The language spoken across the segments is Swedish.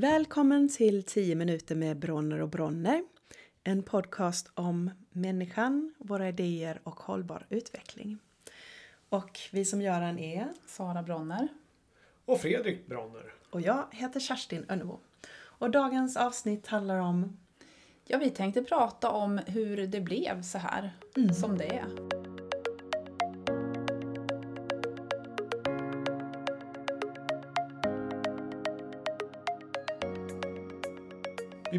Välkommen till 10 minuter med Bronner och Bronner. En podcast om människan, våra idéer och hållbar utveckling. Och vi som gör den är Sara Bronner. Och Fredrik Bronner. och jag heter Kerstin Önnebo. Och dagens avsnitt handlar om Ja, vi tänkte prata om hur det blev så här som det är.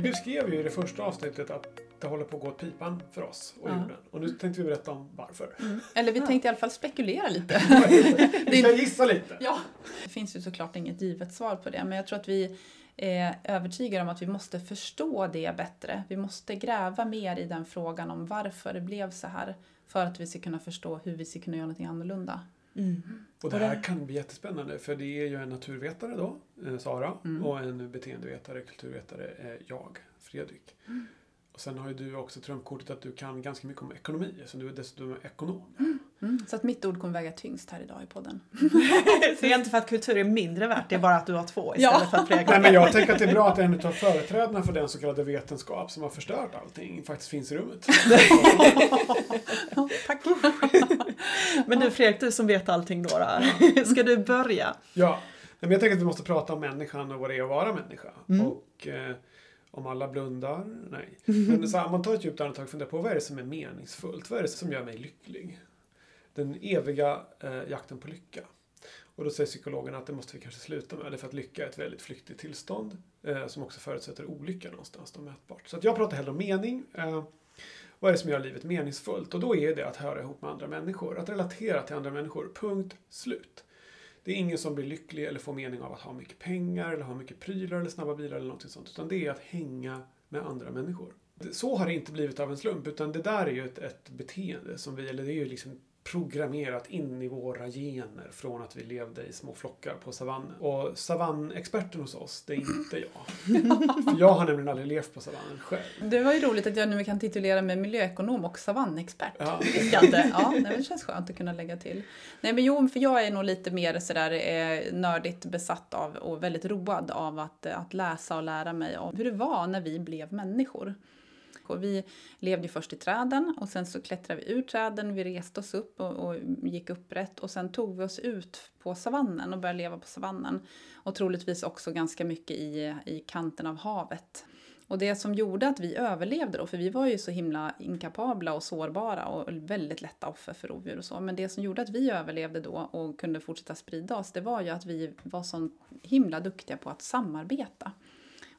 Beskrev ju i det första avsnittet att det håller på att gå åt pipan för oss och Ja. jorden. Och nu tänkte vi berätta om varför. Eller vi tänkte i alla fall spekulera lite. Vi ska gissa lite. Ja. Det finns ju såklart inget givet svar på det, men jag tror att vi är övertygade om att vi måste förstå det bättre. Vi måste gräva mer i den frågan om varför det blev så här för att vi ska kunna förstå hur vi ska kunna göra något annorlunda. Och det här kan bli jättespännande för det är ju en naturvetare då, eh, Sara, Mm. och en beteendevetare, kulturvetare, eh, jag, Fredrik. Och sen har ju du också trumfkortet att du kan ganska mycket om ekonomi, så du är dessutom ekonom. Mm. Så att mitt ord kommer väga tyngst här idag i podden. Det är inte för att kultur är mindre värt, det är bara att du har två istället Ja. för att flera Nej, men jag tänker att det är bra att en av företrädarna för den så kallade vetenskap som har förstört allting faktiskt finns i rummet. Tack! Men du Fredrik, du som vet allting då, då. Ska du börja? Ja, men jag tänker att vi måste prata om människan och vad det är att vara människa. Mm. Och eh, om alla blundar, nej. Men så man tar ett djupt andetag och funderar på vad är det som är meningsfullt? Vad är det som gör mig lycklig? Den eviga eh, jakten på lycka. Och då säger psykologen att det måste vi kanske sluta med, för att lycka är ett väldigt flyktigt tillstånd eh, som också förutsätter olycka någonstans, då mätbart. Så att jag pratar hellre om mening. Eh, vad är det som gör livet meningsfullt? Och då är det att höra ihop med andra människor, att relatera till andra människor. Punkt slut. Det är ingen som blir lycklig eller får mening av att ha mycket pengar eller ha mycket prylar eller snabba bilar eller någonting sånt. Utan det är att hänga med andra människor. Så har det inte blivit av en slump utan det där är ju ett, ett beteende som vi, eller det är ju liksom programmerat in i våra gener från att vi levde i små flockar på savannen. Och savannexperten hos oss, det är inte jag. Jag har nämligen aldrig levt på savannen själv. Det var ju roligt att jag nu kan titulera mig miljöekonom och savannexpert. Ja. Ja, det känns skönt att kunna lägga till. Nej men jo, för jag är nog lite mer sådär eh, nördigt besatt av och väldigt road av att, att läsa och lära mig om hur det var när vi blev människor. Och vi levde ju först i träden och sen så klättrade vi ur träden, vi reste oss upp och, och gick upprätt och sen tog vi oss ut på savannen och började leva på savannen. Och troligtvis också ganska mycket i, i kanten av havet. Och det som gjorde att vi överlevde då, för vi var ju så himla inkapabla och sårbara och väldigt lätta offer för rovdjur och så. Men det som gjorde att vi överlevde då och kunde fortsätta sprida oss, det var ju att vi var så himla duktiga på att samarbeta.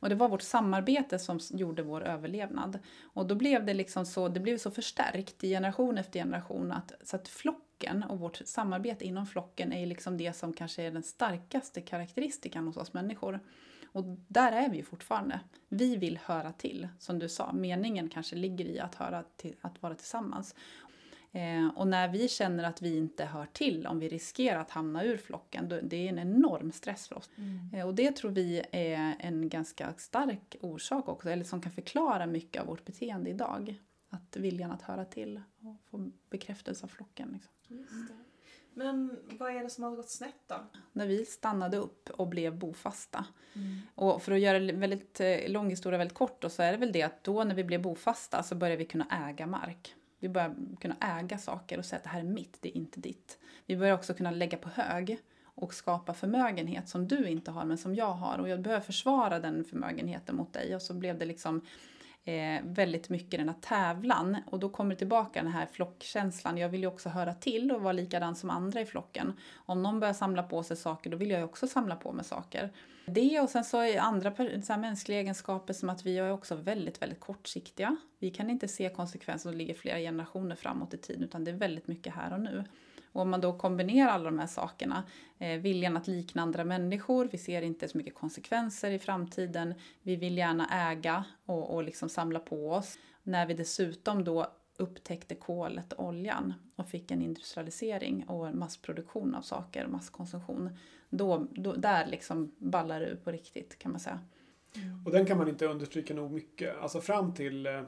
Och det var vårt samarbete som gjorde vår överlevnad. Och då blev det liksom så, det blev så förstärkt i generation efter generation att, så att flocken och vårt samarbete inom flocken är liksom det som kanske är den starkaste karaktäristikan hos oss människor. Och där är vi ju fortfarande. Vi vill höra till, som du sa. Meningen kanske ligger i att, höra till, att vara tillsammans. Eh, och när vi känner att vi inte hör till, om vi riskerar att hamna ur flocken, då, det är en enorm stress för oss. Eh, och det tror vi är en ganska stark orsak också, eller som kan förklara mycket av vårt beteende idag. Att viljan att höra till och få bekräftelse av flocken. Liksom. Men vad är det som har gått snett då? När vi stannade upp och blev bofasta. Och för att göra en väldigt eh, lång historia väldigt kort då, så är det väl det att då när vi blev bofasta så började vi kunna äga mark. Vi börjar kunna äga saker och säga att det här är mitt, det är inte ditt. Vi börjar också kunna lägga på hög och skapa förmögenhet som du inte har men som jag har. Och jag behöver försvara den förmögenheten mot dig. Och så blev det liksom eh, väldigt mycket den här tävlan. Och då kommer tillbaka den här flockkänslan. Jag vill ju också höra till och vara likadan som andra i flocken. Om någon börjar samla på sig saker, då vill jag ju också samla på mig saker. Det och sen så är andra så här mänskliga egenskaper som att vi är också väldigt, väldigt kortsiktiga. Vi kan inte se konsekvenser som ligger flera generationer framåt i tiden utan det är väldigt mycket här och nu. Och om man då kombinerar alla de här sakerna, eh, viljan att likna andra människor, vi ser inte så mycket konsekvenser i framtiden, vi vill gärna äga och, och liksom samla på oss. När vi dessutom då upptäckte kolet och oljan och fick en industrialisering och massproduktion av saker, masskonsumtion, då, då, där liksom ballar det ur på riktigt kan man säga. Och den kan man inte understryka nog mycket. Alltså fram till eh,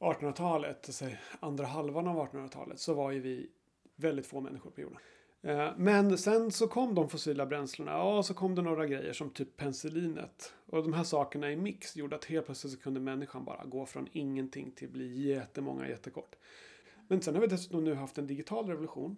1800-talet, alltså andra halvan av 1800-talet, så var ju vi väldigt få människor på jorden. Eh, men sen så kom de fossila bränslena och så kom det några grejer som typ penicillinet. Och de här sakerna i mix gjorde att helt plötsligt så kunde människan bara gå från ingenting till bli jättemånga jättekort. Men sen har vi dessutom nu haft en digital revolution.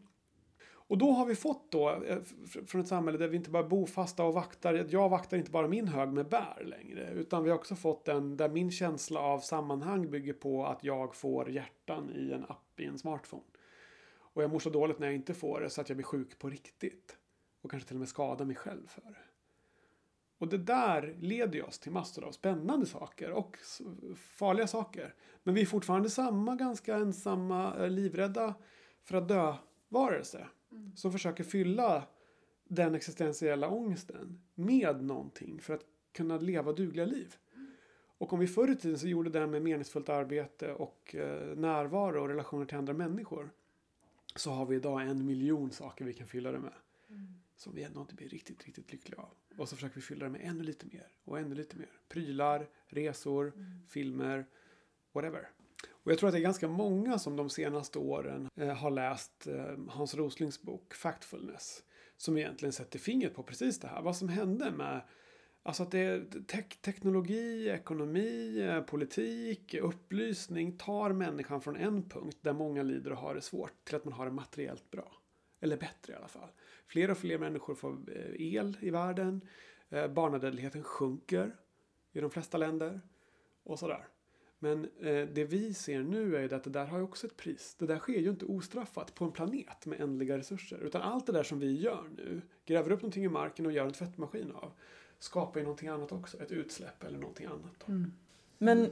Och då har vi fått då eh, från ett samhälle där vi inte bara bofasta och vaktar. Jag vaktar inte bara min hög med bär längre. Utan vi har också fått en där min känsla av sammanhang bygger på att jag får hjärtan i en app i en smartphone. Och jag mår så dåligt när jag inte får det så att jag blir sjuk på riktigt. Och kanske till och med skadar mig själv för det. Och det där leder ju oss till massor av spännande saker och farliga saker. Men vi är fortfarande samma ganska ensamma, eh, livrädda för att dö varelse. Som försöker fylla den existentiella ångesten med någonting för att kunna leva dugliga liv. Och om vi förr i tiden så gjorde det med meningsfullt arbete och eh, närvaro och relationer till andra människor. Så har vi idag en miljon saker vi kan fylla det med. Som vi ändå inte blir riktigt, riktigt lyckliga av. Och så försöker vi fylla det med ännu lite mer och ännu lite mer. Prylar, resor, filmer, whatever. Och jag tror att det är ganska många som de senaste åren eh, har läst eh, Hans Roslings bok Factfulness. Som egentligen sätter fingret på precis det här. Vad som hände med Alltså att det är tek- teknologi, ekonomi, eh, politik, upplysning tar människan från en punkt där många lider och har det svårt till att man har det materiellt bra. Eller bättre i alla fall. Fler och fler människor får eh, el i världen. Eh, barnadödligheten sjunker i de flesta länder. Och sådär. Men eh, det vi ser nu är ju att det där har ju också ett pris. Det där sker ju inte ostraffat på en planet med ändliga resurser. Utan allt det där som vi gör nu, gräver upp någonting i marken och gör en tvättmaskin av, skapar ju någonting annat också. Ett utsläpp eller någonting annat. Mm. Men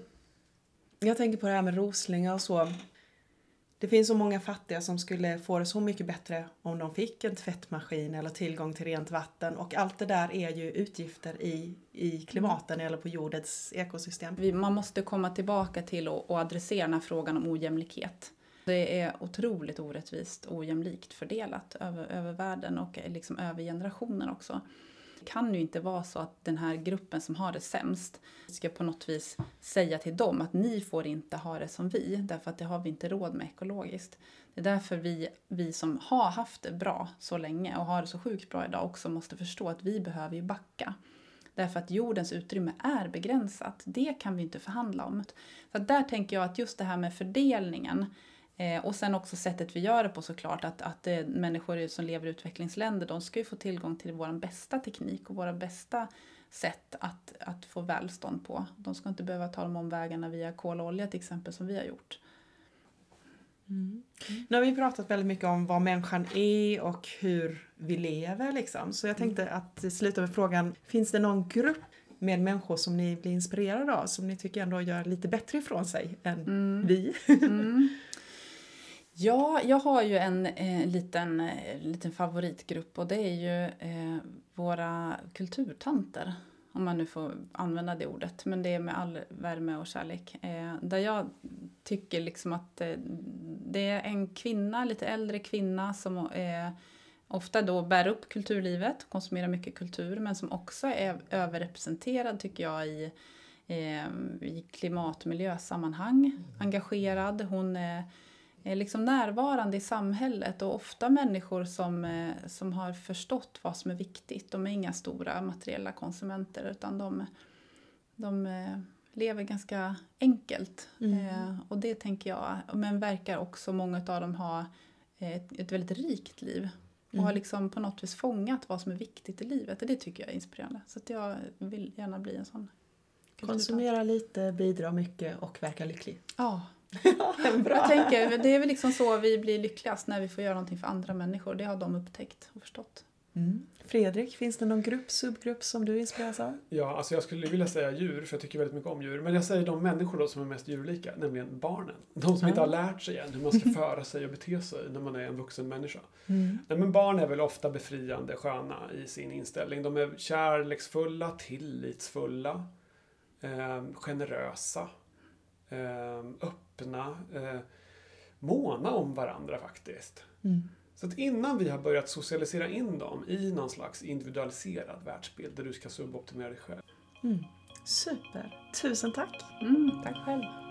jag tänker på det här med roslingar och så. Det finns så många fattiga som skulle få det så mycket bättre om de fick en tvättmaskin eller tillgång till rent vatten. Och allt det där är ju utgifter i, i klimaten eller på jordens ekosystem. Man måste komma tillbaka till och, och adressera den här frågan om ojämlikhet. Det är otroligt orättvist och ojämlikt fördelat över, över världen och liksom över generationer också. Det kan ju inte vara så att den här gruppen som har det sämst ska på något vis säga till dem att ni får inte ha det som vi, därför att det har vi inte råd med ekologiskt. Det är därför vi, vi som har haft det bra så länge och har det så sjukt bra idag också måste förstå att vi behöver ju backa. Därför att jordens utrymme är begränsat. Det kan vi inte förhandla om. Så där tänker jag att just det här med fördelningen eh, och sen också sättet vi gör det på såklart. Att, att eh, människor som lever i utvecklingsländer de ska ju få tillgång till vår bästa teknik och våra bästa sätt att, att få välstånd på. De ska inte behöva ta de omvägarna via kol och olja till exempel som vi har gjort. Nu har vi pratat väldigt mycket om vad människan är och hur vi lever liksom. Så jag tänkte att sluta med frågan, finns det någon grupp med människor som ni blir inspirerade av som ni tycker ändå gör lite bättre ifrån sig än vi? Mm. Ja, jag har ju en eh, liten, eh, liten favoritgrupp och det är ju eh, våra kulturtanter. Om man nu får använda det ordet, men det är med all värme och kärlek. Eh, där jag tycker liksom att eh, det är en kvinna, lite äldre kvinna som ofta då bär upp kulturlivet, konsumerar mycket kultur, men som också är överrepresenterad tycker jag i, i klimat och miljösammanhang. Engagerad, hon är liksom närvarande i samhället och ofta människor som, eh, som har förstått vad som är viktigt. De är inga stora materiella konsumenter utan de, de eh, lever ganska enkelt. Eh, och det tänker jag, men verkar också många av dem ha ett, ett väldigt rikt liv. Och har liksom på något vis fångat vad som är viktigt i livet. Och det tycker jag är inspirerande. Så att jag vill gärna bli en sån. Konsumera lite, bidra mycket och verka lycklig. Ja, Bra. Jag tänker, det är väl liksom så vi blir lyckligast när vi får göra någonting för andra människor. Det har de upptäckt och förstått. Mm. Fredrik, finns det någon grupp, subgrupp som du inspireras av? Ja, alltså jag skulle vilja säga djur, för jag tycker väldigt mycket om djur. Men jag säger de människor då som är mest djurlika, nämligen barnen. De som inte har lärt sig än hur man ska föra sig och bete sig när man är en vuxen människa. Mm. Nej, men barn är väl ofta befriande sköna i sin inställning. De är kärleksfulla, tillitsfulla, eh, generösa, eh, öppna, eh, måna om varandra faktiskt. Mm. Så att innan vi har börjat socialisera in dem i någon slags individualiserad världsbild där du ska suboptimera dig själv. Mm. Super. Tusen tack. Mm, tack själv.